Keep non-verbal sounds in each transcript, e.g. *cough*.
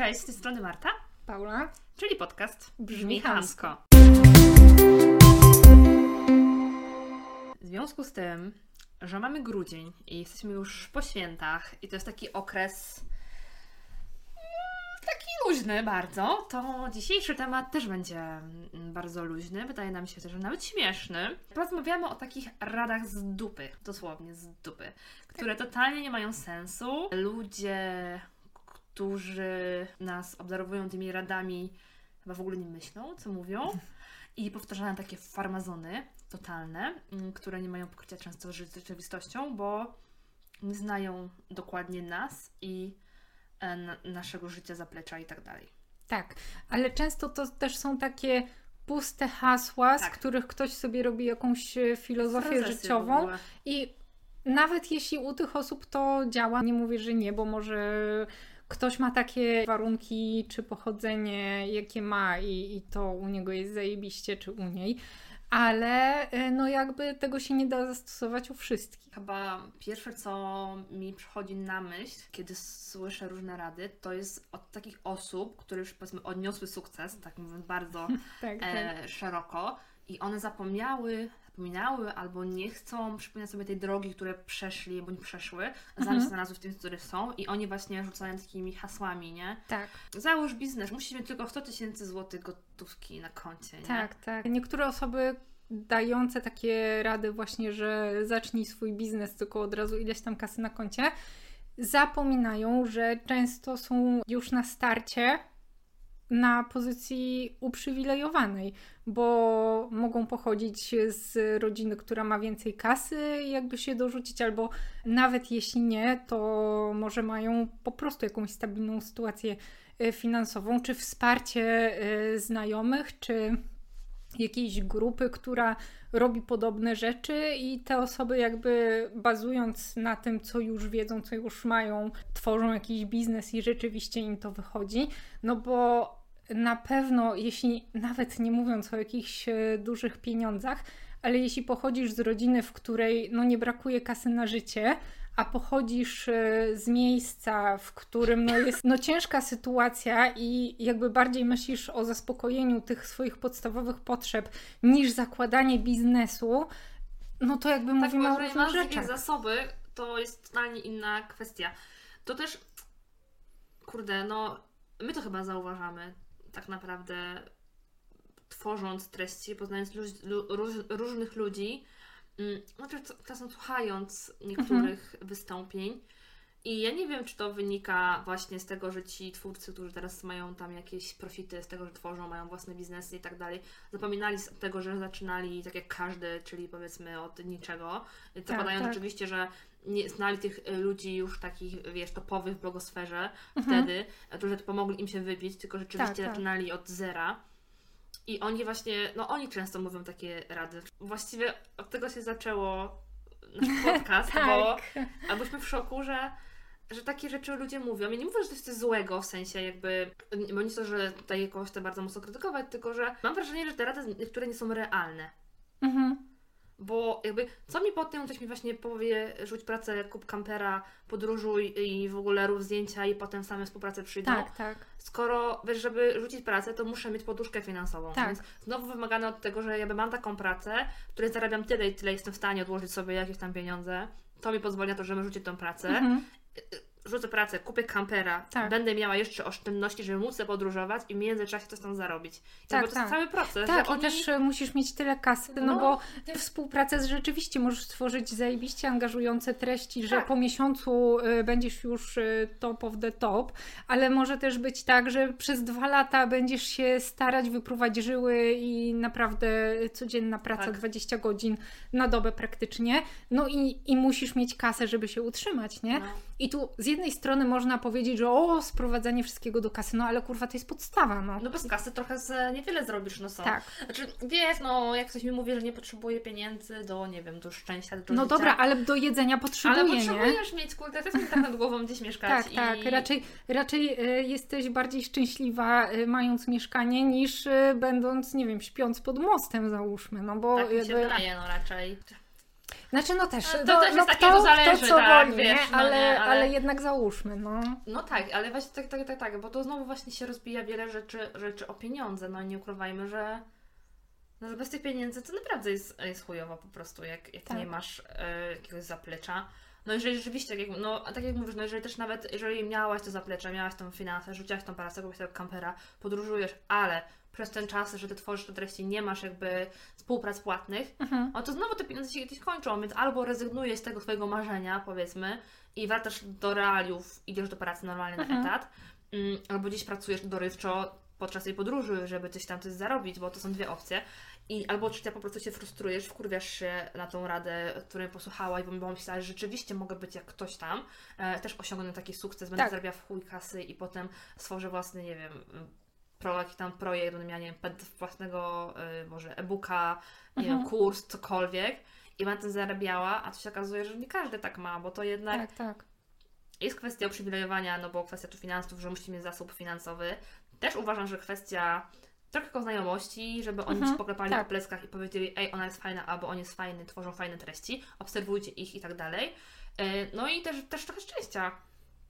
Cześć, z tej strony Marta, Paula. czyli podcast Brzmi Chamsko. W związku z tym, że mamy grudzień i jesteśmy już po świętach i to jest taki okres mm, taki luźny bardzo, to dzisiejszy temat też będzie mm, bardzo luźny, wydaje nam się też, że nawet śmieszny. Porozmawiamy o takich radach z dupy, dosłownie z dupy, które totalnie nie mają sensu. Ludzie, którzy nas obdarowują tymi radami, chyba w ogóle nie myślą, co mówią. I powtarzają takie farmazony totalne, mm, które nie mają pokrycia często z rzeczywistością, bo nie znają dokładnie nas i e, naszego życia, zaplecza i tak dalej. Tak, ale często to też są takie puste hasła, z Tak. których ktoś sobie robi jakąś e, filozofię życiową i nawet jeśli u tych osób to działa, nie mówię, że nie, bo może ktoś ma takie warunki czy pochodzenie, jakie ma i, i to u niego jest zajebiście, czy u niej, ale e, no jakby tego się nie da zastosować u wszystkich. Chyba pierwsze, co mi przychodzi na myśl, kiedy słyszę różne rady, to jest od takich osób, które już powiedzmy odniosły sukces, tak mówiąc bardzo Tak, *laughs* tak. e, szeroko i one zapomniały, zapominały albo nie chcą przypominać sobie tej drogi, które przeszli bądź przeszły, zanim Mhm. znalazły w tym, które są i oni właśnie rzucają takimi hasłami, nie? tak. Załóż biznes, musisz mieć tylko 100 tysięcy złotych gotówki na koncie, nie? Tak, tak. Niektóre osoby dające takie rady właśnie, że zacznij swój biznes, tylko od razu ileś tam kasy na koncie, zapominają, że często są już na starcie na pozycji uprzywilejowanej, bo mogą pochodzić z rodziny, która ma więcej kasy, jakby się dorzucić, albo nawet jeśli nie, to może mają po prostu jakąś stabilną sytuację e, finansową, czy wsparcie e, znajomych, czy jakiejś grupy, która robi podobne rzeczy i te osoby jakby bazując na tym, co już wiedzą, co już mają, tworzą jakiś biznes i rzeczywiście im to wychodzi, no bo na pewno, jeśli nawet nie mówiąc o jakichś e, dużych pieniądzach, ale jeśli pochodzisz z rodziny, w której no nie brakuje kasy na życie, a pochodzisz e, z miejsca, w którym no jest no ciężka sytuacja i jakby bardziej myślisz o zaspokojeniu tych swoich podstawowych potrzeb niż zakładanie biznesu, no to jakby Tak, mówimy o różnych rzeczach. zasoby, to jest totalnie inna kwestia. To też, kurde, no, my to chyba zauważamy tak naprawdę, tworząc treści, poznając lu- lu- róż, różnych ludzi, czas- czasem słuchając niektórych wystąpień. I ja nie wiem, czy to wynika właśnie z tego, że ci twórcy, którzy teraz mają tam jakieś profity z tego, że tworzą, mają własne biznesy i tak dalej, zapominali z tego, że zaczynali tak jak każdy, czyli powiedzmy od niczego. Zakładając tak. oczywiście, że nie znali tych y, ludzi już takich, wiesz, topowych w blogosferze Mhm. wtedy, którzy to pomogli im się wybić, tylko rzeczywiście Tak, tak. zaczynali od zera. I oni właśnie, no oni często mówią takie rady. Właściwie od tego się zaczęło nasz *laughs* podcast, bo Tak. a byliśmy w szoku, że, że takie rzeczy ludzie mówią. Ja nie mówię, że to jest coś złego, w sensie jakby, bo nie to, że tutaj kogoś chcę bardzo mocno krytykować, tylko że mam wrażenie, że te rady niektóre nie są realne. Mhm. Bo jakby, co mi potem ktoś mi właśnie powie, rzuć pracę, kup kampera, podróżuj i w ogóle rób zdjęcia i potem same współpracę przyjdą. Tak, tak. Skoro, wiesz, żeby rzucić pracę, to muszę mieć poduszkę finansową. Tak. Więc znowu wymagane od tego, że jakby mam taką pracę, w której zarabiam tyle i tyle, jestem w stanie odłożyć sobie jakieś tam pieniądze. To mi pozwoli na to, żebym rzucić tą pracę. Mhm. Rzucę pracę, kupię kampera, Tak. będę miała jeszcze oszczędności, żeby móc podróżować i w międzyczasie coś tam zarobić. Tak, Jakby to tak. jest cały proces. Tak, i oni... też e, musisz mieć tyle kasy, no, No. bo współpracę z rzeczywiście możesz stworzyć zajebiście angażujące treści, że Tak. po miesiącu e, będziesz już e, top of the top, ale może też być tak, że przez dwa lata będziesz się starać wyprówać żyły i naprawdę codzienna praca Tak. 20 godzin na dobę praktycznie, no i, i musisz mieć kasę, żeby się utrzymać, nie? No. I tu z jednej strony można powiedzieć, że o, sprowadzanie wszystkiego do kasy, no ale kurwa to jest podstawa, no. No bez kasy trochę z, niewiele zrobisz, no są. Tak. Znaczy, wiesz, no jak ktoś mi mówi, że nie potrzebuje pieniędzy do, nie wiem, do szczęścia, do No życia. dobra, ale do jedzenia potrzebuje, ale nie? potrzebujesz mieć, kurde, też mi tak nad głową gdzieś mieszkać. Tak, i... tak. Raczej, raczej e, jesteś bardziej szczęśliwa e, mając mieszkanie niż e, będąc, nie wiem, śpiąc pod mostem załóżmy, no bo Tak mi się jakby- wydaje, no raczej. Znaczy no też, To no, też no jest takie, kto, to zależy, kto co tak, woli, wiesz, no Ale, nie, ale- ale jednak załóżmy, no. No tak, ale właśnie tak, tak, tak, tak, bo to znowu właśnie się rozbija wiele rzeczy, rzeczy o pieniądze. No i nie ukrywajmy, że no, bez tych pieniędzy to naprawdę jest, jest chujowo po prostu, jak, jak Tak. nie masz e, jakiegoś zaplecza. No jeżeli rzeczywiście, tak jak, no, tak jak mówisz, no jeżeli też nawet, jeżeli miałaś to zaplecze, miałaś tą finansę, rzuciłaś tą pracę, kupiłaś tego kampera, podróżujesz, ale przez ten czas, że ty tworzysz te treści, nie masz jakby współprac płatnych, Mhm. no to znowu te pieniądze się kiedyś kończą, więc albo rezygnujesz z tego swojego marzenia, powiedzmy, i wracasz do realiów, idziesz do pracy normalnie na Mhm. etat, mm, albo gdzieś pracujesz dorywczo podczas tej podróży, żeby coś tam coś zarobić, bo to są dwie opcje. I albo trzecia po prostu się frustrujesz, wkurwiasz się na tą radę, której posłuchałaś, bo, bo myślałaś, że rzeczywiście mogę być jak ktoś tam, e, też osiągnę taki sukces, będę Tak. zarabiała w chuj kasy i potem stworzę własny, nie wiem, pro, jakiś tam projekt, będę miała, nie wiem, własnego y, może e-booka, nie Mhm. wiem, kurs, cokolwiek i będę tym zarabiała, a to się okazuje, że nie każdy tak ma, bo to jednak Tak, tak. jest kwestia uprzywilejowania, no bo kwestia tu finansów, że musi mieć zasób finansowy. Też uważam, że kwestia trochę znajomości, żeby oni Mhm, ci poklepali tak. po pleckach i powiedzieli, ej, ona jest fajna, albo on jest fajny, tworzą fajne treści, obserwujcie ich i tak dalej. Y, No i też, też trochę szczęścia.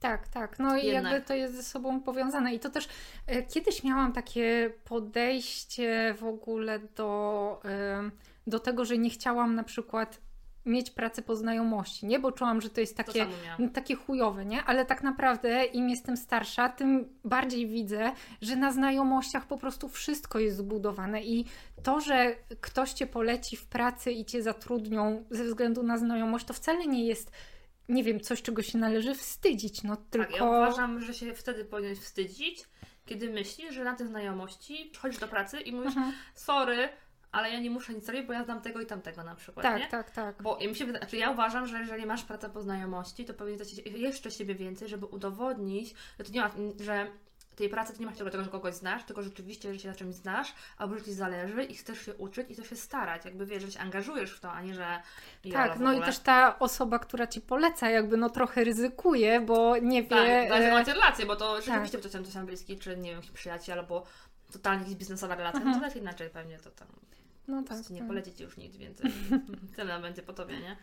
Tak, tak. No i Jednak. jakby to jest ze sobą powiązane. I to też e, kiedyś miałam takie podejście w ogóle do, em, do tego, że nie chciałam na przykład mieć pracy po znajomości, nie? Bo czułam, że to jest To takie, no, takie chujowe, nie? Ale tak naprawdę im jestem starsza, tym bardziej widzę, że na znajomościach po prostu wszystko jest zbudowane i to, że ktoś cię poleci w pracy i cię zatrudnią ze względu na znajomość, to wcale nie jest, nie wiem, coś, czego się należy wstydzić, no tylko... Tak, ja uważam, że się wtedy powinieneś wstydzić, kiedy myślisz, że na tej znajomości przychodzisz do pracy i mówisz, Mhm. sorry, ale ja nie muszę nic robić, bo ja znam tego i tamtego na przykład, Tak, nie? tak, tak. Bo mi się wydaje, znaczy ja uważam, że jeżeli masz pracę po znajomości, to powinien dać jeszcze siebie więcej, żeby udowodnić, że to nie ma, że tej pracy to nie ma tylko tego, że kogoś znasz, tylko rzeczywiście, że się na czymś znasz, albo że ci zależy i chcesz się uczyć i chcesz się starać. Jakby wiesz, że się angażujesz w to, a nie, że Tak, no i też ta osoba, która ci poleca, jakby no trochę ryzykuje, bo nie wie. Tak, tak, e, macie relację, bo to rzeczywiście ktoś tam, ktoś tam bliski, czy nie wiem, jakiś przyjaciel, albo totalnie jakaś biznesowa relacja, no to Mhm. też inaczej pewnie to tam no tak. nie tak. poleci ci już nic więcej. *laughs* Tyle będzie po tobie, nie?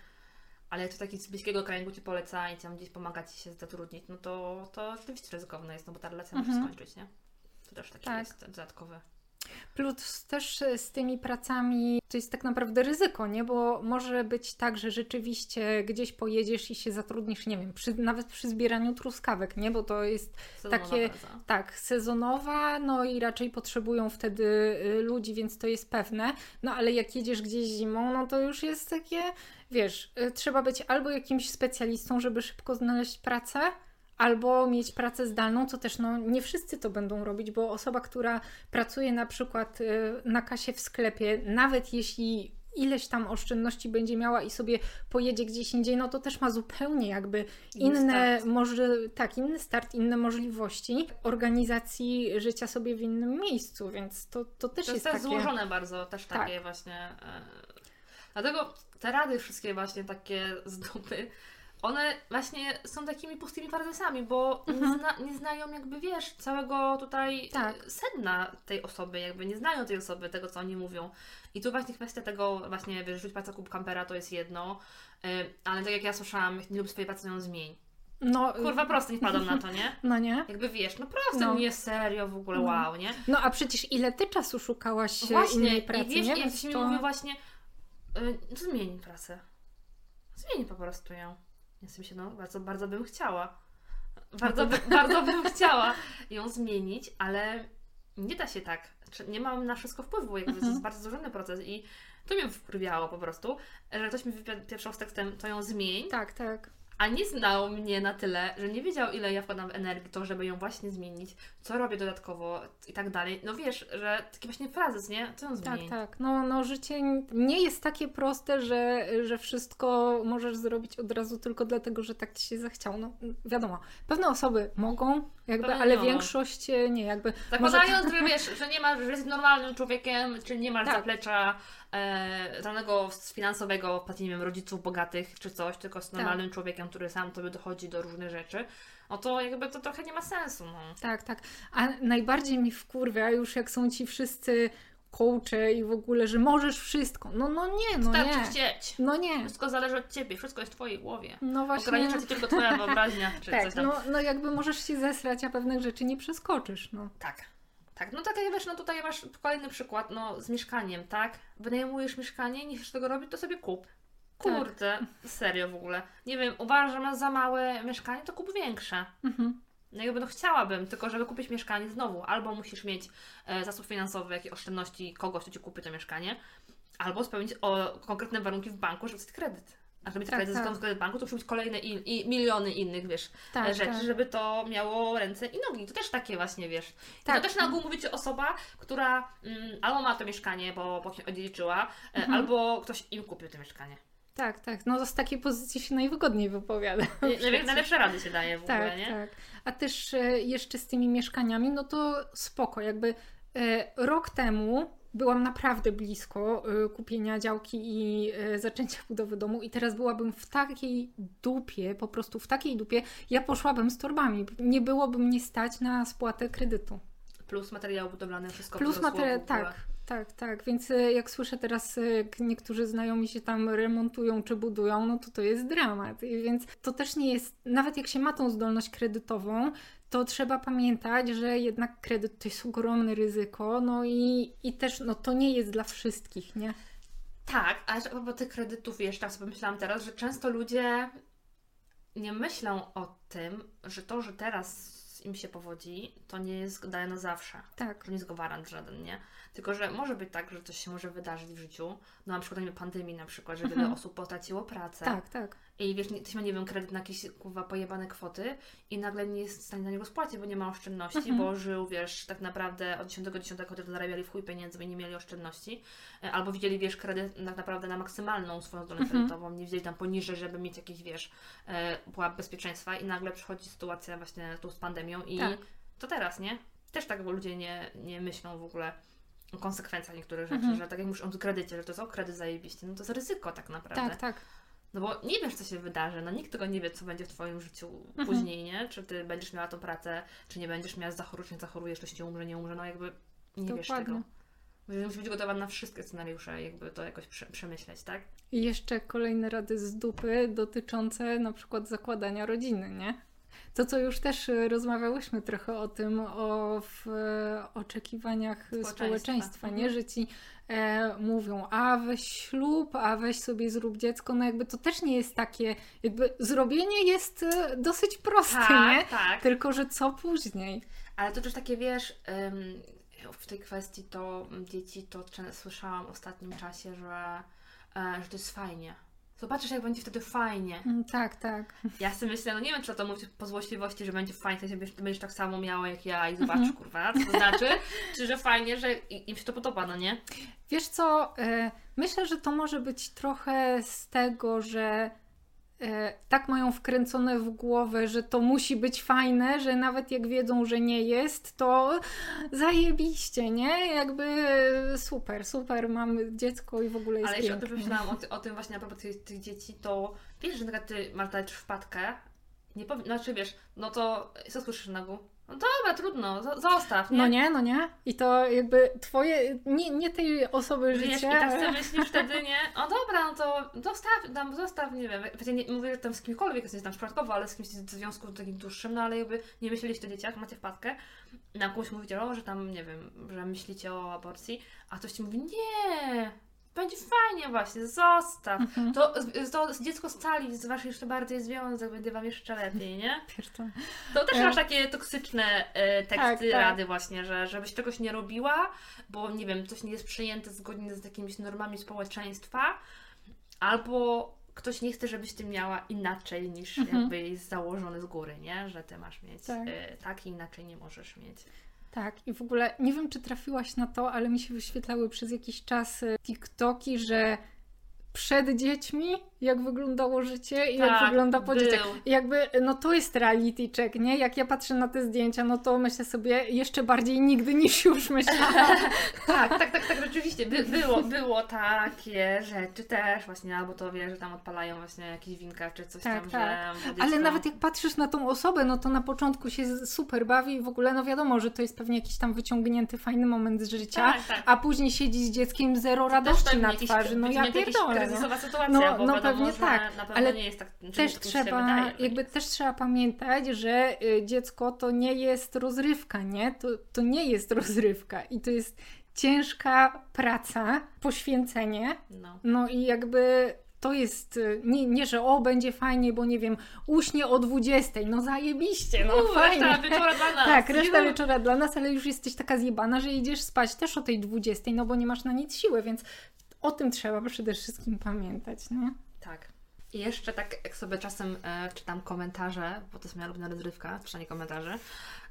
Ale to taki z bliskiego kręgu ci poleca i tam gdzieś pomaga ci się zatrudnić, no to, to rzeczywiście ryzykowne jest, no bo ta relacja może Mhm. skończyć, nie? To też taki Tak. jest dodatkowy. Plus też e, z tymi pracami to jest tak naprawdę ryzyko, nie? Bo może być tak, że rzeczywiście gdzieś pojedziesz i się zatrudnisz, nie wiem, przy, nawet przy zbieraniu truskawek, nie? Bo to jest Sezonowa Takie- praca. tak, sezonowa, no i raczej potrzebują wtedy y, ludzi, więc to jest pewne. No ale jak jedziesz gdzieś zimą, no to już jest takie, wiesz, y, trzeba być albo jakimś specjalistą, żeby szybko znaleźć pracę, albo mieć pracę zdalną, co też no nie wszyscy to będą robić, bo osoba, która pracuje na przykład y, na kasie w sklepie, nawet jeśli ileś tam oszczędności będzie miała i sobie pojedzie gdzieś indziej, no to też ma zupełnie jakby Inny inne, start. może, tak, inny start, inne możliwości organizacji życia sobie w innym miejscu, więc to, to też To jest jest też takie... złożone bardzo, też Tak. takie właśnie. E... Dlatego te rady wszystkie właśnie takie z dupy, one właśnie są takimi pustymi frazesami, bo nie, Mhm. zna, nie znają jakby, wiesz, całego tutaj Tak. e, sedna tej osoby, jakby nie znają tej osoby, tego co oni mówią. I tu właśnie kwestia tego, właśnie, wiesz, rzuć pracę kup kampera to jest jedno, e, ale tak jak ja słyszałam, nie lubisz swojej pracy, to ją zmień. No, Kurwa, prosto nie wpadam na to, nie? *laughs* no nie? Jakby wiesz, no proste, No. nie serio, w ogóle No. wow, nie? No a przecież ile ty czasu szukałaś e, Właśnie, innej pracy, i wiesz, nie? jak Więc się mi to... mówi właśnie, y, zmień pracę. Zmień po prostu ją. Ja sobie się, no, bardzo, bardzo bym chciała. Bardzo, by, bardzo bym *laughs* chciała ją zmienić, ale nie da się tak. Nie mam na wszystko wpływu, jakby to Mhm. jest bardzo złożony proces i to mnie wkurwiało po prostu, że ktoś mi wypieprzał z tekstem, to ją zmień, Tak, tak. A nie znał mnie na tyle, że nie wiedział, ile ja wkładam energii w to, żeby ją właśnie zmienić, co robię dodatkowo i tak dalej. No wiesz, że taki właśnie frazes, nie? Co ją Tak, zmieni? tak. No, no życie nie jest takie proste, że, że wszystko możesz zrobić od razu tylko dlatego, że tak ci się zachciało. No wiadomo, pewne osoby mogą, jakby, Pewnie ale nie. większość e, nie, jakby. Zakładając, że wiesz, że nie masz, że jesteś normalnym człowiekiem, czy nie masz Tak. zaplecza e, żadnego finansowego, nie wiem, rodziców bogatych czy coś, tylko Tak. z normalnym człowiekiem, który sam tobie dochodzi do różnych rzeczy, no to jakby to trochę nie ma sensu, no. Tak, tak. A najbardziej mi wkurwia już jak są ci wszyscy coache i w ogóle, że możesz wszystko. No, no nie, no Starczy nie. chcieć. No nie. Wszystko zależy od ciebie, wszystko jest w twojej głowie. No właśnie. Ogranicza cię tylko twoja wyobraźnia, czy Tak, coś tam. no, no jakby możesz się zesrać, a pewnych rzeczy nie przeskoczysz, no. Tak. Tak, no tak jak wiesz, no tutaj masz kolejny przykład, no z mieszkaniem, tak? Wynajmujesz mieszkanie, nie chcesz tego robić, to sobie kup. Tak. Kurde, serio w ogóle. Nie wiem, uważasz, że masz za małe mieszkanie, to kup większe. Mhm. No jakby no chciałabym, tylko żeby kupić mieszkanie znowu, albo musisz mieć e, zasób finansowy, jakieś oszczędności kogoś, kto Ci kupi to mieszkanie, albo spełnić o, konkretne warunki w banku, żeby mieć kredyt. A żeby mieć Tak, kredyt, tak. banku, to muszą być kolejne in, i miliony innych, wiesz, Tak, rzeczy, tak. żeby to miało ręce i nogi. To też takie właśnie, wiesz. I Tak. To też na ogół mówi osoba, która mm, albo ma to mieszkanie, bo, bo odziedziczyła, e, Mhm. albo ktoś im kupił to mieszkanie. Tak, tak. No z takiej pozycji się najwygodniej wypowiada. Najlepsze rady się daje w Tak, ogóle, nie? tak. A też e, jeszcze z tymi mieszkaniami, no to spoko. Jakby e, rok temu byłam naprawdę blisko e, kupienia działki i e, zaczęcia budowy domu i teraz byłabym w takiej dupie, po prostu w takiej dupie, ja poszłabym z torbami. Nie byłoby mnie stać na spłatę kredytu. Plus materiał budowlany, wszystko Plus materiał, tak, tak, tak. Więc e, jak słyszę teraz, jak niektórzy znajomi się tam remontują czy budują, no to to jest dramat. Więc to też nie jest, nawet jak się ma tą zdolność kredytową, to trzeba pamiętać, że jednak kredyt to jest ogromne ryzyko, no i, i też no to nie jest dla wszystkich, nie? Tak, a propos tych kredytów, wiesz, tak sobie myślałam teraz, że często ludzie nie myślą o tym, że to, że teraz im się powodzi, to nie jest dane na zawsze. Tak. To nie jest gwarant żaden, nie? Tylko, że może być tak, że coś się może wydarzyć w życiu. No na przykład pandemii na przykład, że wiele Mhm. osób potraciło pracę. Tak, tak. I wiesz, nie- ktoś ma, nie wiem, kredyt na jakieś kurwa pojebane kwoty i nagle nie jest w stanie na niego spłacić, bo nie ma oszczędności, Mhm. bo żył, wiesz, tak naprawdę od 10.10 tylko zarabiali w chuj pieniędzy i nie mieli oszczędności. E, Albo widzieli, wiesz, kredyt tak naprawdę na maksymalną swoją zdolność Mhm. kredytową, nie wzięli tam poniżej, żeby mieć jakiś, wiesz, e, pułap bezpieczeństwa i nagle przychodzi sytuacja właśnie tu z pandemią i Tak. to teraz, nie? Też tak bo ludzie nie, nie myślą w ogóle o konsekwencjach niektórych rzeczy, Mhm. że tak jak mówisz o kredycie, że to jest o kredyt zajebiście, no to jest ryzyko tak naprawdę. Tak, tak. No bo nie wiesz, co się wydarzy, no nikt tego nie wie, co będzie w Twoim życiu Mhm. później, nie? Czy Ty będziesz miała tą pracę, czy nie będziesz miała, zachorujesz, nie zachorujesz, ktoś Ci umrze, nie umrze, no jakby nie wiesz Dokładnie. tego. Więc Musisz być gotowa na wszystkie scenariusze, jakby to jakoś prze, przemyśleć, tak? I jeszcze kolejne rady z dupy dotyczące na przykład zakładania rodziny, nie? To, co już też rozmawiałyśmy trochę o tym, o w, oczekiwaniach Społeczeństwa. społeczeństwa, nie? Mhm. Że ci e, mówią, a weź ślub, a weź sobie zrób dziecko, no jakby to też nie jest takie, jakby zrobienie jest e, dosyć proste, nie? tak. Tylko, że co później? Ale to też takie, wiesz, w tej kwestii to mm, dzieci, to często słyszałam w ostatnim czasie, że, e, że to jest fajnie. Zobaczysz, jak będzie wtedy fajnie. Mm, Tak, tak. Ja sobie myślę, no nie wiem, czy to mówić po złośliwości, że będzie fajnie, że będziesz, będziesz tak samo miała jak ja i zobaczysz, Mhm. kurwa, co to znaczy, *laughs* czy że fajnie, że i- im się to podoba, no nie? Wiesz co, e, myślę, że to może być trochę z tego, że tak mają wkręcone w głowę, że to musi być fajne, że nawet jak wiedzą, że nie jest, to zajebiście, nie? Jakby e, super, super, mam dziecko i w ogóle jest Ale jeśli o tym pomyślałam, o, *laughs* ty, o tym właśnie a propos tych, tych dzieci, to wiesz, że na przykład ty masz dać wpadkę, nie powi- znaczy wiesz, no to co słyszysz na gół? No dobra, trudno, zo- zostaw, nie? No nie, no nie. I to jakby twoje, nie, nie tej osoby Żyjesz życie, i tak sobie *laughs* myślisz wtedy, nie? O dobra, no to zostaw, tam, zostaw, nie wiem. Nie mówię, że tam z kimkolwiek jest tam przypadkowo, ale z kimś w związku takim dłuższym, no ale jakby nie myśleliście o dzieciach, macie wpadkę, na komuś mówicie, o, że tam, nie wiem, że myślicie o aborcji, a ktoś ci mówi, nie, będzie fajnie właśnie, zostaw. Mhm. To, to dziecko scali, z wasz jeszcze bardziej związek, będzie wam jeszcze lepiej, nie? Pierdolę. To też E. masz takie toksyczne e, teksty, Tak, tak. rady właśnie, że żebyś czegoś nie robiła, bo nie wiem, coś nie jest przyjęte zgodnie z jakimiś normami społeczeństwa, albo ktoś nie chce, żebyś ty miała inaczej niż Mhm. jakby jest założony z góry, nie? Że ty masz mieć Tak. e, tak i inaczej nie możesz mieć. Tak, i w ogóle nie wiem, czy trafiłaś na to, ale mi się wyświetlały przez jakiś czas e, TikToki, że przed dziećmi jak wyglądało życie i jak Tak, wygląda po dzieciach. Jakby, no to jest reality check, nie? Jak ja patrzę na te zdjęcia, no to myślę sobie jeszcze bardziej nigdy niż już *laughs* myślałam. Tak, tak, tak, tak, rzeczywiście. By, było, było takie rzeczy też właśnie, albo to wie, że tam odpalają właśnie jakieś winka czy coś Tak, tam, tak. że Ale nawet jak patrzysz na tą osobę, no to na początku się super bawi i w ogóle, no wiadomo, że to jest pewnie jakiś tam wyciągnięty, fajny moment z życia, Tak, tak. a później siedzi z dzieckiem zero radości na jakiś- twarzy. No ja pierdolę. No. kryzysowa sytuacja, No, bo no pewnie że tak, na pewno ale nie jest tak, Też tak trzeba, wydaje, jakby też trzeba pamiętać, że y, dziecko to nie jest rozrywka, nie? To, to nie jest rozrywka i to jest ciężka praca, poświęcenie, No. no i jakby to jest, y, nie, nie że o, będzie fajnie, bo nie wiem, uśnie o 20, no zajebiście, no Uuu, fajnie. reszta wieczora dla nas. Tak, reszta wieczora dla nas, ale już jesteś taka zjebana, że idziesz spać też o tej 20, no bo nie masz na nic siły, więc o tym trzeba przede wszystkim pamiętać, nie? Tak. I jeszcze tak, jak sobie czasem e, czytam komentarze, bo to jest moja lubiona rozrywka, czytanie komentarzy.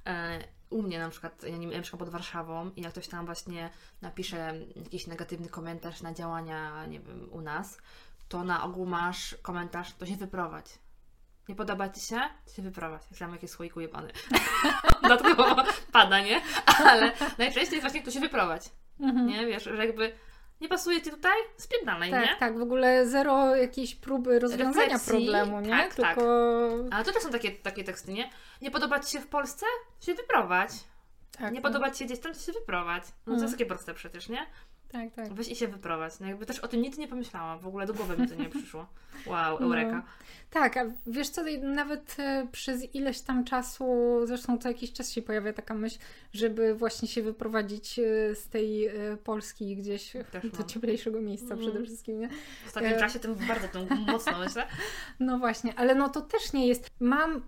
E, u mnie na przykład, ja nie ja mieszkam pod Warszawą i jak ktoś tam właśnie napisze jakiś negatywny komentarz na działania, nie wiem, u nas, to na ogół masz komentarz, to się wyprowadź. Nie podoba Ci się? To się wyprowadź. Jak tam jakieś słoiku jebany. *laughs* Dlatego pada, nie? Ale najczęściej jest właśnie, to się wyprowadź. Mhm. Nie? Wiesz, że jakby nie pasuje Ci tutaj? Spierdalaj, Tak, nie? tak, w ogóle zero jakiejś próby rozwiązania Refleksji, problemu, nie? tak, tak. Tylko... Ale to też są takie, takie teksty, nie? Nie podoba Ci się w Polsce? Się wyprowadź. Tak, nie tak. podoba Ci się gdzieś tam, to się wyprowadź. No to Mhm. jest takie proste przecież, nie? Tak, tak. Weź i się wyprowadź. No jakby też o tym nic nie pomyślałam. W ogóle do głowy mi to nie przyszło. Wow, eureka. Tak, a wiesz co, nawet e, przez ileś tam czasu, zresztą co jakiś czas się pojawia taka myśl, żeby właśnie się wyprowadzić e, z tej e, Polski gdzieś Też do mam. cieplejszego miejsca Mhm. przede wszystkim, nie? W ostatnim E. czasie tym bardzo tym mocno *laughs* myślę. No właśnie, ale no to też nie jest. Mam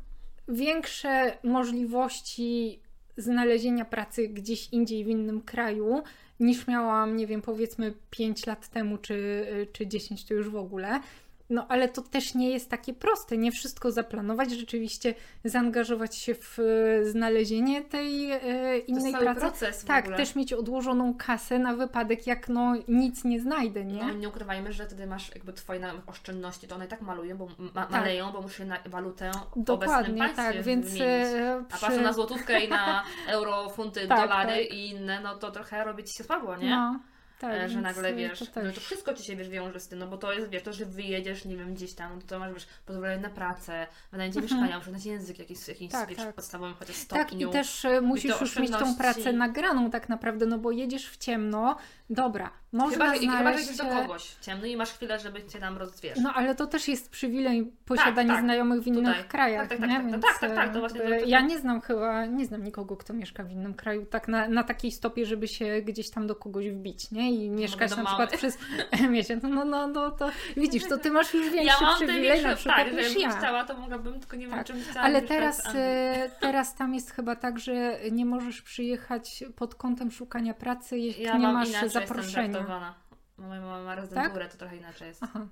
większe możliwości znalezienia pracy gdzieś indziej w innym kraju niż miałam, nie wiem, powiedzmy 5 lat temu czy, czy 10 to już w ogóle. No ale to też nie jest takie proste. Nie wszystko zaplanować, rzeczywiście zaangażować się w e, znalezienie tej e, To innej cały pracy. proces Tak, też mieć odłożoną kasę na wypadek, jak no nic nie znajdę, nie? No nie ukrywajmy, że wtedy masz jakby twoje oszczędności, to one i tak malują, bo ma- Tak. maleją, bo muszę na walutę obecnym Dokładnie, państwie tak, więc wymienić. e, A przy- patrzę na złotówkę i na *laughs* euro, funty, Tak, dolary tak. i inne, no to trochę robi ci się słabo, nie? No, tak, E, że nagle wiesz, to też. no to wszystko ci się wiesz, wiąże z tym, no bo to jest, wiesz, to, że wyjedziesz, nie wiem, gdzieś tam, no to masz, wiesz, pozwolenie na pracę, wynajęcie Mhm. mieszkania, muszę znać język jakiś, jakiś Tak, tak. podstawowym chociaż Tak, stopniu. i też e, musisz już mieć tą pracę nagraną tak naprawdę, no bo jedziesz w ciemno, dobra, można Chyba, i chyba, że znaleźć... idziesz do kogoś ciemny i masz chwilę, żeby cię tam rozwiesz. No ale to też jest przywilej posiadania tak. znajomych w innych Tutaj. krajach, Tak, tak, tak, nie? tak, Więc, tak, tak, tak, to e, właśnie to- Ja nie znam chyba, nie znam nikogo, kto mieszka w innym kraju tak na, na takiej stopie, żeby się gdzieś tam do kogoś wbić, nie? I mieszkać do na przykład przez *laughs* miesiąc. No, no, no to widzisz, to ty masz już ja większy mam te przywilej na przykład tak, niż ja. chciała, to mogłabym, tylko nie wiem, Tak. czym chciałam Ale mieszkać teraz, e, teraz tam jest chyba tak, że nie możesz przyjechać pod kątem szukania pracy, jeśli ja nie masz zaproszenia. Moja mama ma rezydenturę, to trochę inaczej jest. Aha,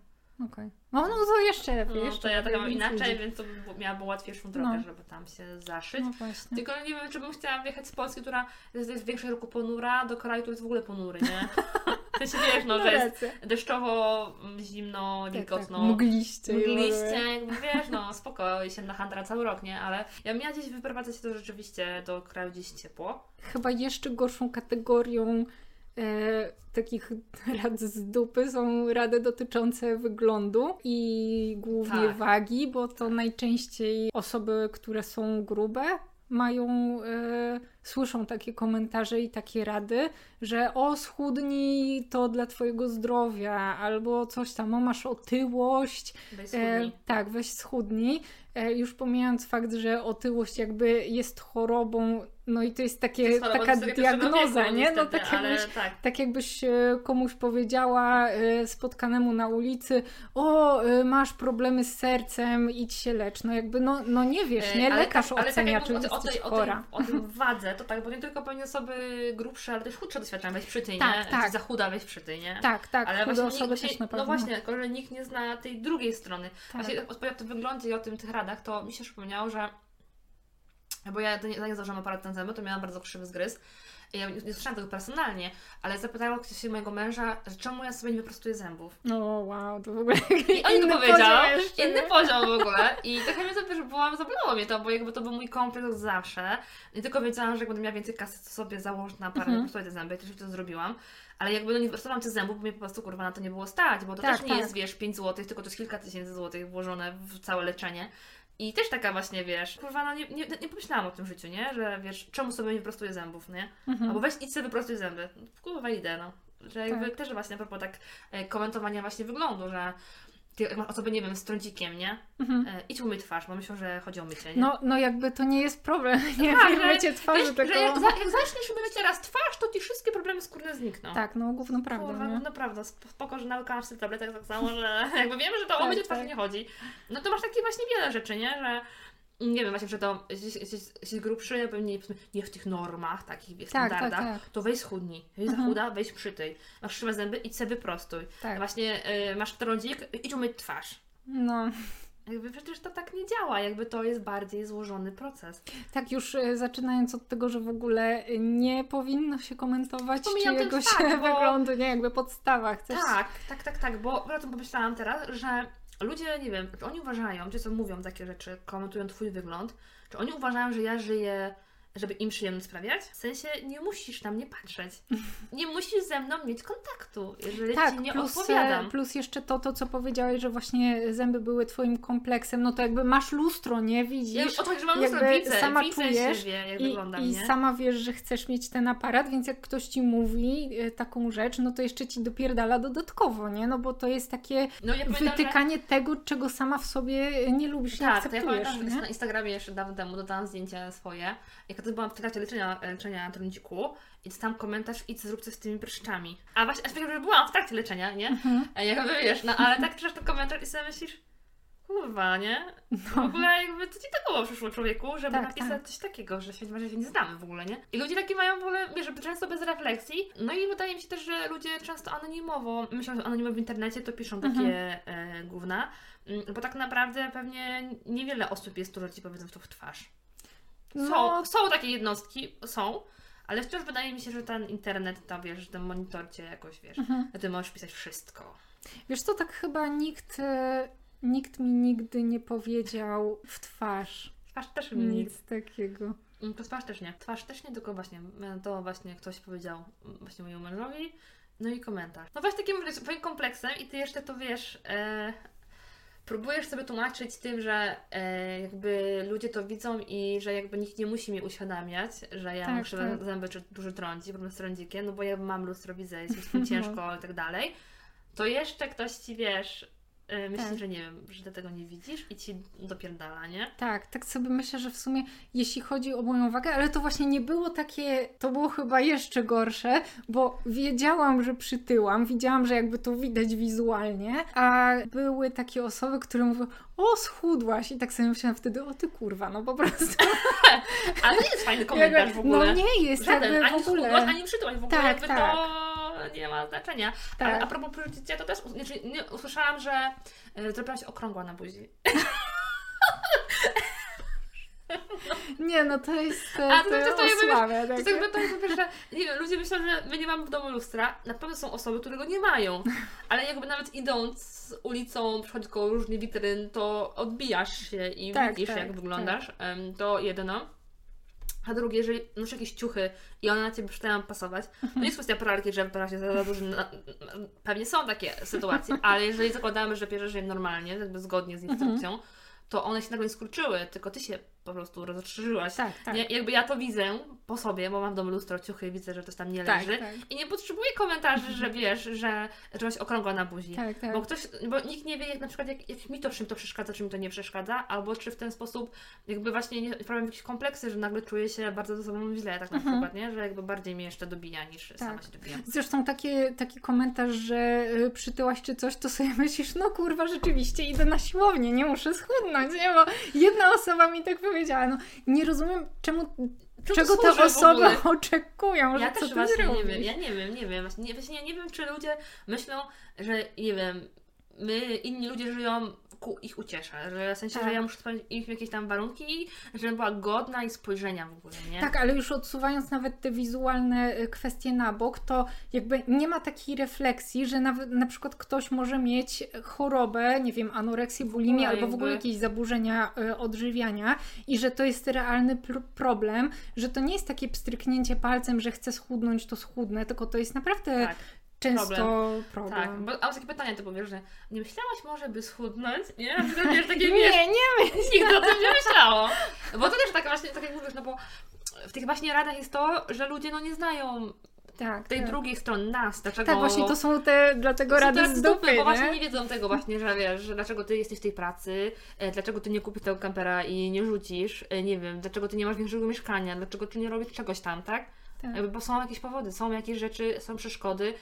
okej. No, no to jeszcze lepiej. No, jeszcze to ja tak mam inaczej, ludzi. więc to by- miałabym łatwiejszą drogę, No. żeby tam się zaszyć. No właśnie. Tylko nie wiem, czy bym chciała wjechać z Polski, która jest, jest w większym roku ponura, do kraju, który jest w ogóle ponury, nie? *laughs* To się wiesz, no, No że jest deszczowo, zimno, Tak, wilgotno. tak, mgliście. ogóle. Mgliście, jakby wiesz, no spoko, na handra cały rok, nie? Ale ja miała gdzieś wyprowadzać się to rzeczywiście do kraju gdzieś ciepło. Chyba jeszcze gorszą kategorią e, takich *laughs* rad z dupy są rady dotyczące wyglądu i głównie Tak. wagi, bo to najczęściej osoby, które są grube, mają, e, słyszą takie komentarze i takie rady, że o schudnij to dla twojego zdrowia, albo coś tam, o masz otyłość, Bez E, tak, weź schudnij. E, już pomijając fakt, że otyłość jakby jest chorobą, no i to jest takie, To taka choroba XXI wieku, diagnoza, nie? No niestety, tak ale jakbyś, tak. tak jakbyś e, komuś powiedziała e, spotkanemu na ulicy, o, e, masz problemy z sercem, idź się lecz. No jakby, no, no nie wiesz, nie? Ale Lekarz tak- ale ocenia, tak czy jesteś o, o, chora. tej, o tym *laughs* wadze, to tak, bo nie tylko pewnie osoby grubsze, ale też chudsze doświadczają, weź przytyj, Tak, nie? tak. Czy za chuda, weź przytyj, nie? Tak, tak, Ale chude właśnie, osoby nikt, też na pewno. No właśnie, tylko że nikt nie zna tej drugiej strony. Tak. Właśnie odpowiedź o tym wyglądzie i o tym tych radach, to mi się przypomniało, że bo ja nie, zanim założyłam aparat na zęby, to miałam bardzo krzywy zgryz. Ja nie, słyszałam tego personalnie, ale zapytała ktoś się mojego męża, że czemu ja sobie nie wyprostuję zębów. No wow, to w ogóle I on to powiedział, jeszcze, inny poziom w ogóle. I trochę mnie to wiesz, byłam, zabolało mnie to, bo jakby to był mój kompleks od zawsze. I tylko wiedziałam, że jak będę miała więcej kasy, to sobie założę na parę Mhm. te zęby. I też to zrobiłam. Ale jakby no nie wyprostowałam tych zębów, bo mnie po prostu kurwa na to nie było stać, bo to Tak, też nie tak. jest, wiesz, 5 zł, tylko to jest kilka tysięcy złotych włożone w całe leczenie. I też taka właśnie, wiesz, kurwa, no nie, nie, nie pomyślałam o tym życiu, nie? Że wiesz, czemu sobie nie wyprostuję zębów, nie? Mhm. Albo weź idź sobie wyprostuj zęby. Kurwa idę, no. Że jakby Tak. też właśnie a propos tak e, komentowania właśnie wyglądu, że jak masz osobę, nie wiem, z trądzikiem, nie? Mhm. E, idź umyj twarz, bo myślą, że chodzi o mycie, nie? No, no jakby to nie jest problem, *laughs* nie Tak, że- mycie twarzy, Wiesz, tylko... że jak, za, jak zaczniesz myć teraz twarz, to ci wszystkie problemy skórne znikną. Tak, no główną prawdą, Kurwa, nie? no naprawdę, sp- spoko, że naukałam się tabletek tak samo, że *laughs* jakby wiemy, że to o Tak, mycie twarzy tak. nie chodzi. No to masz takie właśnie wiele rzeczy, nie? Że nie wiem, właśnie, że to jesteś, grubszy, pewnie nie, w tych normach, takich wiesz, Tak, tak, standardach, tak. to weź schudnij. Jeśli Mhm. chuda, weź przytyj. Masz krzywe zęby, idź sobie wyprostuj. Tak. Właśnie y, masz trądzik, idź umyć twarz. No, Jakby przecież to tak nie działa, jakby to jest bardziej złożony proces. tak już e, zaczynając od tego, że w ogóle e, nie powinno się komentować Pomijam czyjegoś fakt, bo- wyglądu, nie? Jakby podstawa. Chcesz... Tak, tak, tak, tak, bo o tym pomyślałam teraz, że ludzie, nie wiem, czy oni uważają, czy co mówią takie rzeczy, komentują Twój wygląd, czy oni uważają, że ja żyję, żeby im przyjemność sprawiać? W sensie nie musisz na mnie patrzeć. Nie musisz ze mną mieć kontaktu, jeżeli Tak, Ci nie plus, odpowiadam. e, plus jeszcze to, to, co powiedziałeś, że właśnie zęby były twoim kompleksem, no to jakby masz lustro, nie? Ja Widzisz? o to, że mam jakby lustro, widzę, sama widzę czujesz siebie, jak I, wyglądam, I nie? sama wiesz, że chcesz mieć ten aparat, więc jak ktoś ci mówi e, taką rzecz, no to jeszcze ci dopierdala dodatkowo, nie? No bo to jest takie No ja pamiętam, że- wytykanie tego, czego sama w sobie nie lubisz, nie Tak, to ja akceptujesz, pamiętam, nie? na Instagramie jeszcze dawno temu dodałam zdjęcie swoje. Jak to byłam w trakcie leczenia, leczenia na trądziku i dostałam komentarz, idź zrób coś z tymi pryszczami. A właśnie, aż tak, że byłam w trakcie leczenia, nie? Mhm. A jakby wiesz, no ale tak czytasz ten komentarz i sobie myślisz, kurwa, nie? W ogóle jakby co ci do głowy przyszło człowieku, żeby Tak, napisać tak. coś takiego, że świat że się nie znamy w ogóle, nie? I ludzie takie mają w ogóle, wiesz, często bez refleksji. No i wydaje mi się też, że ludzie często anonimowo, myślą, że anonimowo w internecie to piszą takie Mhm. e, gówna, Mm, bo tak naprawdę pewnie niewiele osób jest, które ci powiedzą to w twarz. Są, No, są takie jednostki, są, ale wciąż wydaje mi się, że ten internet, ta wiesz, ten monitor cię jakoś, wiesz, mhm. ty możesz pisać wszystko. Wiesz co, tak chyba nikt, e, nikt mi nigdy nie powiedział w twarz Twarz też mi nic. takiego. Mm, To twarz też nie. Twarz też nie, tylko właśnie e, to właśnie ktoś powiedział mm, właśnie mojemu mężowi. No i komentarz. No właśnie takim swoim kompleksem i ty jeszcze to wiesz, e, próbujesz sobie tłumaczyć tym, że e, jakby ludzie to widzą i że jakby nikt nie musi mi uświadamiać, że ja Tak, krzywe tak. zęby czy duży trądzik, problem z trądzikiem, no bo ja mam lustro, widzę, *laughs* jest mi ciężko i tak dalej. To jeszcze ktoś ci wiesz, e, myśli, Tak. że nie wiem, że ty tego nie widzisz i ci dopierdala, nie? Tak, tak sobie myślę, że w sumie jeśli chodzi o moją wagę, ale to właśnie nie było takie, to było chyba jeszcze gorsze, bo wiedziałam, że przytyłam, widziałam, że jakby to widać wizualnie, a były takie osoby, które mówią, o schudłaś i tak sobie myślałam wtedy, o ty kurwa, no po prostu. *laughs* Ale to nie jest fajny *laughs* komentarz w ogóle. No nie jest, Żaden, jakby ani w ogóle. schudłaś, ani przytyłaś, w ogóle Tak, jakby tak. to nie ma znaczenia. Tak. Ale a propos przytycia, to też znaczy, nie, usłyszałam, że y, zrobiłaś okrągła na buzi. *laughs* Nie, no to jest A, to, to- to- to, to. To tak. jest jakby to po pierwsze, nie wiem, ludzie myślą, że my nie mamy w domu lustra. Na pewno są osoby, które go nie mają. Ale jakby nawet idąc ulicą, przychodzi koło różnych witryn, to odbijasz się i Tak, widzisz, tak, jak wyglądasz. Em, To jedno. A drugie, jeżeli masz jakieś ciuchy i one na Ciebie przestają pasować, to nie jest kwestia pralki, że wybrałaś się za, za duży. Na, pewnie są takie sytuacje, ale jeżeli zakładamy, że bierzesz je normalnie, jakby zgodnie z instrukcją, to one się nagle skurczyły, tylko Ty się po prostu rozszerzyłaś. Tak, tak. Nie, jakby ja to widzę po sobie, bo mam w domu lustro ciuchy widzę, że coś tam nie tak, leży. tak. I nie potrzebuję komentarzy, że wiesz, że czegoś okrągła na buzi. Tak, tak. Bo ktoś, bo nikt nie wie, jak na przykład jak, jak mi to czym to przeszkadza, czym to nie przeszkadza, albo czy w ten sposób jakby właśnie nie wprawiam jakieś kompleksy, że nagle czuję się bardzo ze sobą źle, tak na Mhm. przykład, nie? Że jakby bardziej mnie jeszcze dobija niż sama się dobijam. Zresztą takie, taki komentarz, że y, przytyłaś czy coś, to sobie *laughs* myślisz, no kurwa, rzeczywiście idę na siłownię, nie muszę schudnąć, nie? Bo jedna osoba mi tak powiedziała, no nie rozumiem, czemu, Czemu czego to te osoby oczekują, Ja że co też ty właśnie zrobisz. nie wiem, ja nie wiem, nie wiem, właśnie nie, właśnie ja nie wiem, czy ludzie myślą, że nie wiem, my, inni ludzie żyją ku ich uciesze, że w sensie, Tak. że ja muszę spełnić ich jakieś tam warunki, żeby była godna i spojrzenia w ogóle, nie? Tak, ale już odsuwając nawet te wizualne y, kwestie na bok, to jakby nie ma takiej refleksji, że nawet na przykład ktoś może mieć chorobę, nie wiem, anoreksję, bulimię albo w ogóle jakby- jakieś zaburzenia y, odżywiania i że to jest realny pr- problem, że to nie jest takie pstryknięcie palcem, że chcę schudnąć, to schudnę, tylko to jest naprawdę Tak. Często problem. Tak, bo, a takie pytanie, to powiesz, że nie myślałaś może, by schudnąć? Nie? Na przykład, wiesz, takie, Nie, wiesz, nie nigdy o tym nie myślało. Bo to też tak właśnie, tak jak mówisz, no bo w tych właśnie radach jest to, że ludzie no nie znają tak, tej tak. drugiej strony nas, dlaczego... Tak, właśnie to są te, dlatego To rady z dupy, bo właśnie nie? nie wiedzą tego właśnie, że wiesz, że dlaczego ty jesteś w tej pracy, e, dlaczego ty nie kupisz tego kampera i nie rzucisz, e, nie wiem, dlaczego ty nie masz większego mieszkania, dlaczego ty nie robisz czegoś tam, tak? Tak. Jakby, bo są jakieś powody, są jakieś rzeczy, są przeszkody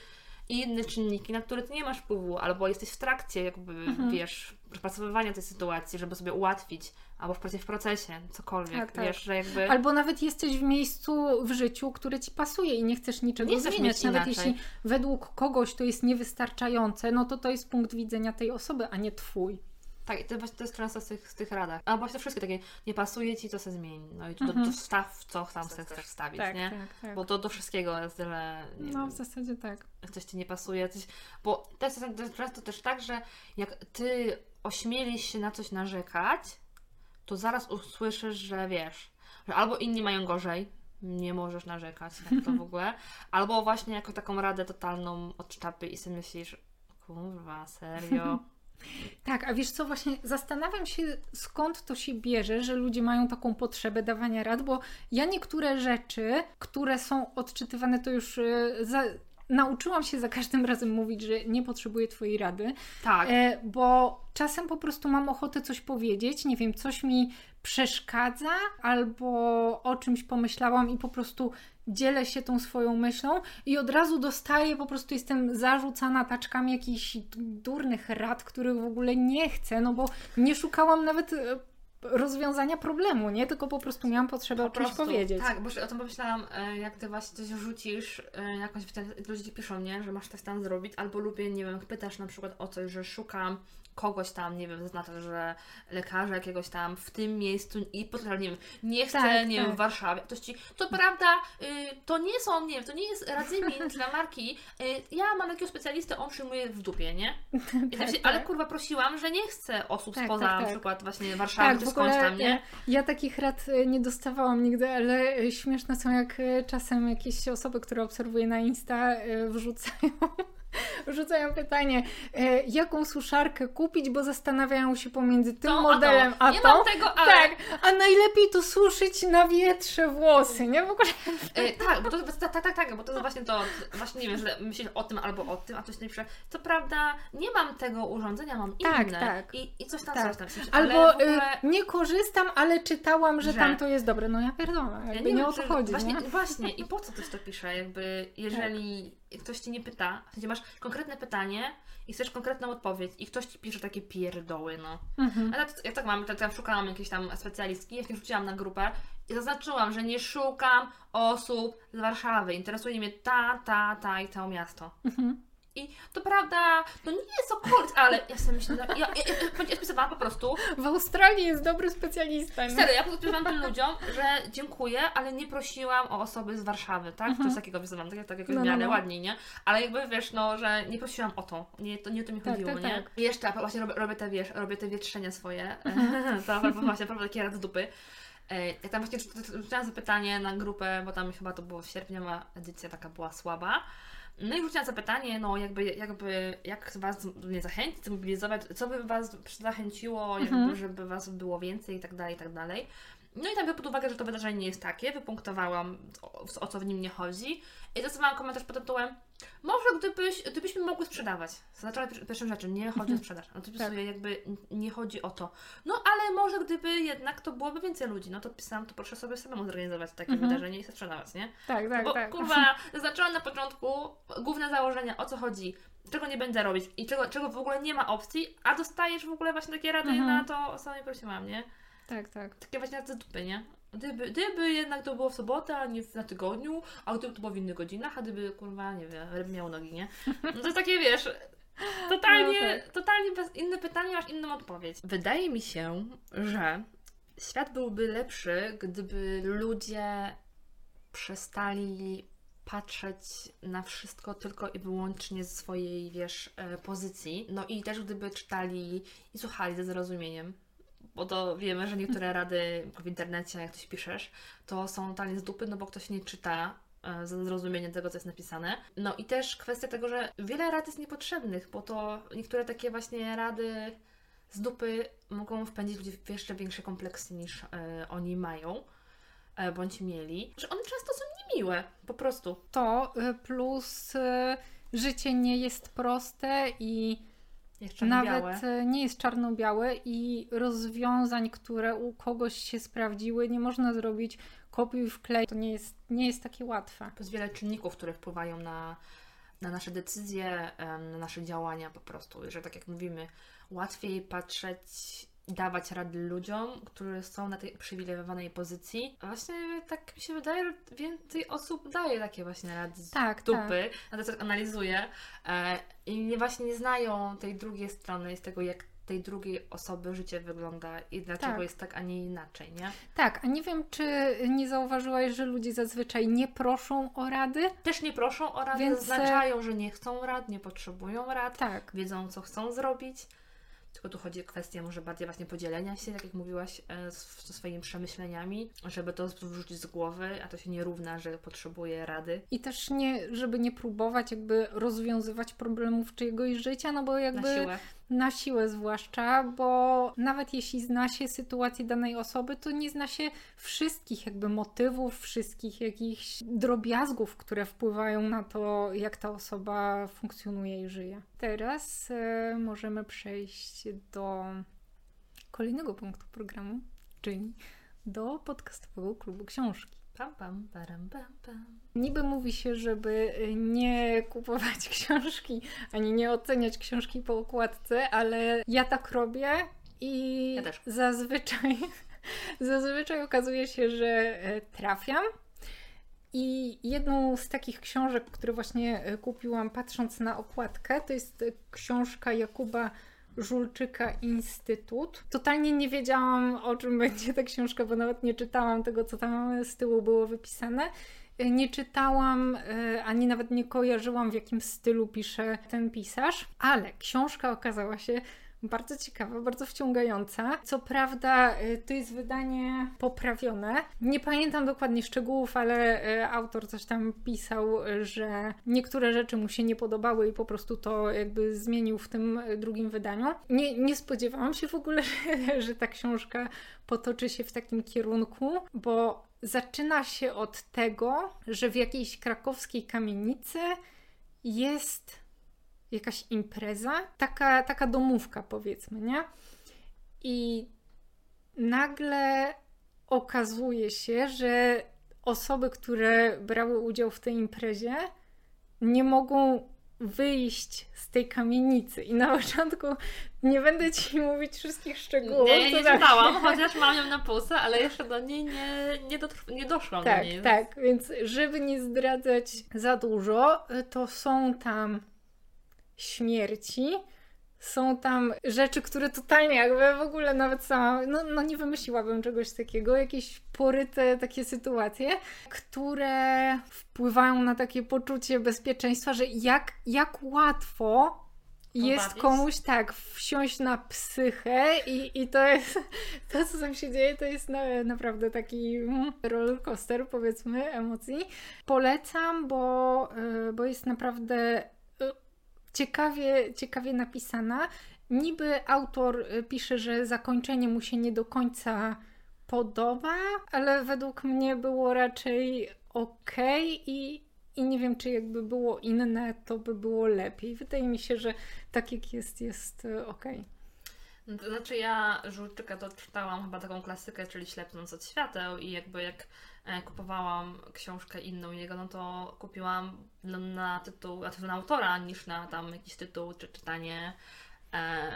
i inne czynniki, na które ty nie masz wpływu, albo jesteś w trakcie jakby, Mhm. wiesz, przepracowywania tej sytuacji, żeby sobie ułatwić, albo w w procesie, cokolwiek, Tak, tak. wiesz, że jakby... Albo nawet jesteś w miejscu w życiu, które ci pasuje i nie chcesz niczego Nie zmieniać. Nawet jeśli według kogoś to jest niewystarczające, no to to jest punkt widzenia tej osoby, a nie twój. Tak, i to, właśnie to jest często z tych, z tych radach. A właśnie to wszystkie takie, nie pasuje ci, to se zmień. No i to, Mhm. to wstaw, co tam se chcesz wstawić, nie? tak, tak. Bo to do wszystkiego jest tyle. Nie No wiem, w zasadzie tak. jak coś ci nie pasuje, coś, bo to jest, to jest często też tak, że jak ty ośmielisz się na coś narzekać, to zaraz usłyszysz, że wiesz, że albo inni mają gorzej, nie możesz narzekać, jak to w *laughs* ogóle, albo właśnie jako taką radę totalną od czapy i sobie myślisz, kurwa, serio? Tak, a wiesz co, właśnie zastanawiam się, skąd to się bierze, że ludzie mają taką potrzebę dawania rad, bo ja niektóre rzeczy, które są odczytywane, to już e, za, nauczyłam się za każdym razem mówić, że nie potrzebuję Twojej rady, Tak, e, bo czasem po prostu mam ochotę coś powiedzieć, nie wiem, coś mi przeszkadza, albo o czymś pomyślałam i po prostu dzielę się tą swoją myślą i od razu dostaję, po prostu jestem zarzucana taczkami jakichś durnych rad, których w ogóle nie chcę, no bo nie szukałam nawet e, rozwiązania problemu, nie? Tylko po prostu miałam potrzebę o Po czymś prostu, powiedzieć. Tak, bo o tym pomyślałam, e, jak ty właśnie coś rzucisz, e, jakąś, ludzie ci piszą, nie, że masz coś tam zrobić, albo lubię, nie wiem, pytasz na przykład o coś, że szukam kogoś tam, nie wiem, zaznaczasz, że lekarza jakiegoś tam w tym miejscu i potem, nie wiem, nie chcę, Tak, nie tak. wiem, w Warszawie. Ktoś ci, to prawda, y, to nie są, nie wiem, to nie jest radzymin dla marki. Y, ja mam jakiegoś specjalistę, on przyjmuje w dupie, nie? *laughs* I tak się, ale kurwa prosiłam, że nie chcę osób Tak, spoza tak, na tak. przykład właśnie Warszawy Tak, w ogóle tam, nie? e, ja takich rad e, nie dostawałam nigdy, ale śmieszne są jak e, czasem jakieś osoby, które obserwuję na Insta e, wrzucają, *laughs* wrzucają pytanie, e, jaką suszarkę kupić, bo zastanawiają się pomiędzy tym Tą, modelem a, a to. Nie mam tego, ale... Tak, a najlepiej to suszyć na wietrze włosy, nie? W ogóle E, tak, bo to tak, tak, tak, bo to jest właśnie to, właśnie nie wiem, że myślisz o tym albo o tym, a coś napisze, co prawda nie mam tego urządzenia, mam Tak, inne tak. I, i coś tam, Tak. coś tam. sensie, Albo w ogóle, y, nie korzystam, ale czytałam, że, Że? tam to jest dobre. No ja pierdolę, ja jakby nie, wiem, o to chodzi, właśnie, nie? Właśnie, i po co ktoś to pisze, jakby jeżeli Tak. Ktoś Ci nie pyta, w sensie masz konkretne pytanie i chcesz konkretną odpowiedź i ktoś Ci pisze takie pierdoły, no. Mhm. A tak, jak tak mam, tam szukałam jakiejś tam specjalistki, jak nie rzuciłam na grupę i zaznaczyłam, że nie szukam osób z Warszawy, interesuje mnie ta, ta, ta i to miasto. Mhm. I to prawda, to nie jest okolic, ale ja sobie myślę, ja, ja, ja, ja spisywałam po prostu, W Australii jest dobry specjalista. nie? serio, ja po prostu spisywałam tym ludziom, że dziękuję, ale nie prosiłam o osoby z Warszawy, tak? Mhm. Coś takiego wpisywałam, tak, tak jakoś No, w no, miarę no. ładniej, nie? Ale jakby wiesz, no, że nie prosiłam o to, nie, to nie o to mi Tak, chodziło, tak, nie? tak. Jeszcze a właśnie robię, robię te, wiesz, robię te wietrzenia swoje, Mhm. *laughs* to a właśnie, a propos takie rad z dupy. E, Jak tam właśnie rzuciłam zapytanie na grupę, bo tam chyba to było sierpniowa edycja taka była słaba. No i rzuciłam zapytanie, no jakby, jakby jak Was mnie zachęcić, zmobilizować, co by Was zachęciło, jakby, Mhm. żeby Was było więcej i tak dalej, i tak dalej. No i tam biorę pod uwagę, że to wydarzenie nie jest takie, wypunktowałam o, o co w nim nie chodzi i dostawałam komentarz pod tytułem może gdybyś, gdybyśmy mogły sprzedawać. Zaczęła pier- pierwszą rzeczą, nie chodzi o sprzedaż. No to Tak. jakby nie chodzi o to. No ale może gdyby jednak to byłoby więcej ludzi, no to pisałam, to proszę sobie samemu zorganizować takie Mhm. wydarzenie i sprzedawać, nie? Tak, tak, Bo tak. kurwa, *laughs* zaznaczyłam na początku główne założenia, o co chodzi, czego nie będę robić i czego, czego w ogóle nie ma opcji, a dostajesz w ogóle właśnie takie rady Mhm. na to, o co nie prosiłam, nie? Tak, tak. Takie właśnie na dupy, nie? Gdyby, gdyby jednak to było w sobotę, a nie w- na tygodniu, a gdyby to było w innych godzinach, a gdyby, kurwa, nie wiem, ryb miał nogi, nie? No to takie, wiesz, *laughs* Totalnie, No tak. totalnie bez, inne pytanie, masz inną odpowiedź. Wydaje mi się, że świat byłby lepszy, gdyby ludzie przestali patrzeć na wszystko tylko i wyłącznie ze swojej, wiesz, e, pozycji. No i też gdyby czytali i słuchali ze zrozumieniem. Bo to wiemy, że niektóre rady w internecie, jak coś piszesz, to są totalnie z dupy, no bo ktoś nie czyta e, ze zrozumieniem tego, co jest napisane. No i też kwestia tego, że wiele rad jest niepotrzebnych, bo to niektóre takie właśnie rady z dupy mogą wpędzić ludzi w jeszcze większe kompleksy niż e, oni mają e, bądź mieli, że one często są niemiłe, po prostu. To plus życie nie jest proste i Jeszcze nawet y, nie jest czarno-białe i rozwiązań, które u kogoś się sprawdziły, nie można zrobić kopiuj wklej. To nie jest, nie jest takie łatwe. To jest wiele czynników, które wpływają na, na nasze decyzje, na nasze działania po prostu. Że tak jak mówimy, łatwiej patrzeć dawać rady ludziom, którzy są na tej uprzywilejowanej pozycji. A właśnie tak mi się wydaje, że więcej osób daje takie właśnie rady z Tak, tak. dupy, na to co analizuje e, i nie właśnie nie znają tej drugiej strony z tego, jak tej drugiej osoby życie wygląda i dlaczego Tak. jest tak, a nie inaczej, nie? Tak, a nie wiem, czy nie zauważyłaś, że ludzie zazwyczaj nie proszą o rady? Też nie proszą o rady, Więc, e, zaznaczają, że nie chcą rad, nie potrzebują rad, Tak. wiedzą, co chcą zrobić. Tylko tu chodzi o kwestię może bardziej właśnie podzielenia się, tak jak mówiłaś, e, ze swoimi przemyśleniami, żeby to wrzucić z głowy, a to się nie równa, że potrzebuje rady. I też nie, żeby nie próbować jakby rozwiązywać problemów czyjegoś życia, no bo jakby na siłę. zwłaszcza, bo nawet jeśli zna się sytuację danej osoby, to nie zna się wszystkich jakby motywów, wszystkich jakichś drobiazgów, które wpływają na to, jak ta osoba funkcjonuje i żyje. Teraz e, możemy przejść do kolejnego punktu programu, czyli do podcastowego klubu książki. Pam, pam, param, pam, pam. Niby mówi się, żeby y, nie kupować *laughs* książki, ani nie oceniać książki po okładce, ale ja tak robię i Ja zazwyczaj, *laughs* zazwyczaj okazuje się, że e, trafiam. I jedną z takich książek, które właśnie e, kupiłam patrząc na okładkę, to jest e, książka Jakuba Żulczyka Instytut. Totalnie nie wiedziałam, o czym będzie ta książka, bo nawet nie czytałam tego, co tam z tyłu było wypisane. Nie czytałam, e, ani nawet nie kojarzyłam, w jakim stylu pisze ten pisarz, ale książka okazała się bardzo ciekawa, bardzo wciągająca. Co prawda, y, to jest wydanie poprawione. Nie pamiętam dokładnie szczegółów, ale y, autor coś tam pisał, że niektóre rzeczy mu się nie podobały i po prostu to jakby zmienił w tym y, drugim wydaniu. Nie, nie spodziewałam się w ogóle, *laughs* że, że ta książka potoczy się w takim kierunku, bo zaczyna się od tego, że w jakiejś krakowskiej kamienicy jest jakaś impreza, taka, taka domówka powiedzmy, nie? I nagle okazuje się, że osoby, które brały udział w tej imprezie, nie mogą wyjść z tej kamienicy. I na *laughs* początku nie będę ci mówić wszystkich szczegółów. Nie, nie tam czytałam, się- *laughs* chociaż mam ją na półce, ale jeszcze do niej nie, nie, dotrw- nie doszłam do Tak, niej. tak, więc żeby nie zdradzać za dużo, to są tam śmierci, są tam rzeczy, które totalnie jakby w ogóle nawet sama, no, no nie wymyśliłabym czegoś takiego, jakieś poryte takie sytuacje, które wpływają na takie poczucie bezpieczeństwa, że jak, jak łatwo jest komuś tak wsiąść na psychę i, i to jest *laughs* to, co tam się dzieje, to jest na, naprawdę taki mm, roller coaster, powiedzmy, emocji. Polecam, bo, y, bo jest naprawdę ciekawie, ciekawie napisana. Niby autor y, pisze, że zakończenie mu się nie do końca podoba, ale według mnie było raczej ok i, i nie wiem, czy jakby było inne, to by było lepiej. Wydaje mi się, że tak jak jest, jest y, ok. No To znaczy ja Żulczyka to czytałam chyba taką klasykę, czyli Ślepnąc od świateł i jakby jak e, kupowałam książkę inną jego, no to kupiłam na, na tytuł, na autora niż na tam jakiś tytuł czy czytanie e,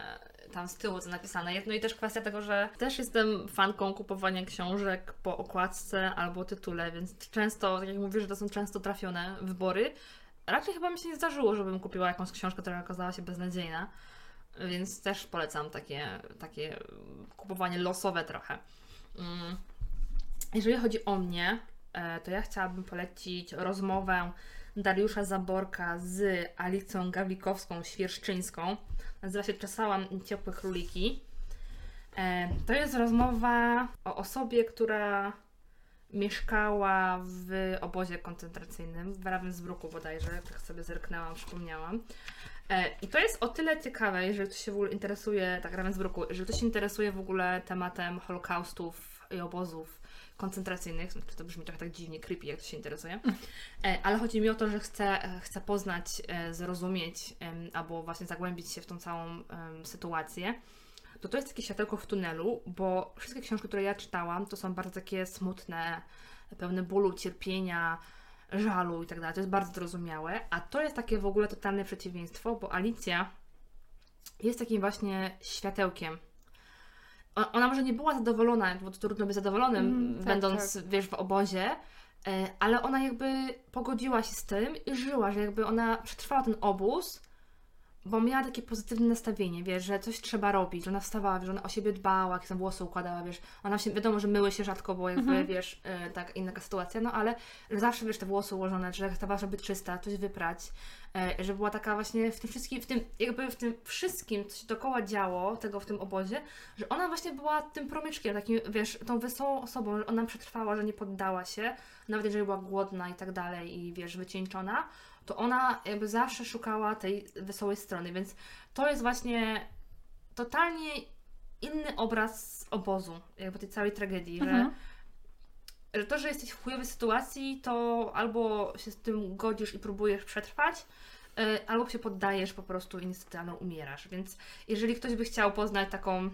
tam z tyłu co napisane. No i też kwestia tego, że też jestem fanką kupowania książek po okładce albo tytule, więc często, tak jak mówisz, że to są często trafione wybory, raczej chyba mi się nie zdarzyło, żebym kupiła jakąś książkę, która okazała się beznadziejna. Więc też polecam takie, takie kupowanie losowe trochę. Mm. Jeżeli chodzi o mnie, e, to ja chciałabym polecić rozmowę Dariusza Zaborka z Alicją Gawlikowską-Świerszczyńską. Nazywa się Czesałam ciepłe króliki. E, To jest rozmowa o osobie, która mieszkała w obozie koncentracyjnym w Ravensbrücku bodajże, tak sobie zerknęłam, przypomniałam. E, I to jest o tyle ciekawe, jeżeli ktoś się w ogóle interesuje, tak Ravensbrücku, jeżeli ktoś się interesuje w ogóle tematem holokaustów i obozów koncentracyjnych, znaczy to brzmi trochę tak dziwnie, creepy, jak ktoś się interesuje, E, ale chodzi mi o to, że chcę, chcę poznać, e, zrozumieć albo właśnie zagłębić się w tą całą sytuację, to to jest takie światełko w tunelu, bo wszystkie książki, które ja czytałam, to są bardzo takie smutne, pełne bólu, cierpienia, żalu i tak dalej. To jest bardzo zrozumiałe, a to jest takie w ogóle totalne przeciwieństwo, bo Alicja jest takim właśnie światełkiem. Ona może nie była zadowolona, bo to trudno być zadowolonym, Mm, tak, będąc, wiesz, w obozie, e, ale ona jakby pogodziła się z tym i żyła, że jakby ona przetrwała ten obóz, bo miała takie pozytywne nastawienie, wiesz, że coś trzeba robić, że ona wstawała, wiesz, że ona o siebie dbała, jak sobie włosy układała, wiesz, ona się, wiadomo, że myły się rzadko, bo jakby, Mhm. wiesz, e, tak, inna sytuacja, no ale zawsze, wiesz, te włosy ułożone, że stawała, żeby czysta, coś wyprać, że była taka właśnie w tym wszystkim, w tym, jakby w tym wszystkim, co się dookoła działo, tego w tym obozie, że ona właśnie była tym promyczkiem, takim, wiesz, tą wesołą osobą, że ona przetrwała, że nie poddała się, nawet jeżeli była głodna i tak dalej i, wiesz, wycieńczona, to ona jakby zawsze szukała tej wesołej strony, więc to jest właśnie totalnie inny obraz obozu, jakby tej całej tragedii, Mhm. że, że to, że jesteś w chujowej sytuacji, to albo się z tym godzisz i próbujesz przetrwać, y, albo się poddajesz po prostu i niestety albo umierasz. Więc jeżeli ktoś by chciał poznać taką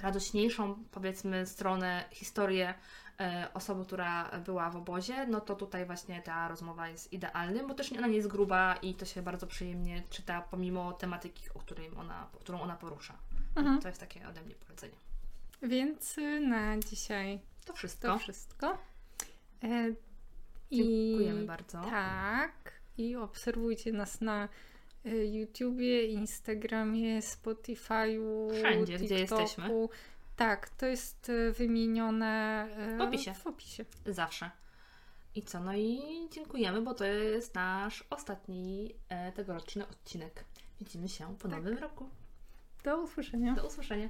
radośniejszą, powiedzmy, stronę, historię e, osoby, która była w obozie, no to tutaj właśnie ta rozmowa jest idealnym, bo też ona nie jest gruba i to się bardzo przyjemnie czyta, pomimo tematyki, o którym ona, którą ona porusza. Mhm. To jest takie ode mnie polecenie. Więc y, na dzisiaj To wszystko. to wszystko. E, Dziękujemy bardzo. Tak. I obserwujcie nas na y, YouTubie, Instagramie, Spotify'u, Wszędzie, gdzie TikToku. jesteśmy. Tak, to jest y, wymienione y, W opisie. W opisie. Zawsze. I co? No i dziękujemy, bo to jest nasz ostatni e, tegoroczny odcinek. Widzimy się po Tak. nowym roku. Do usłyszenia. Do usłyszenia.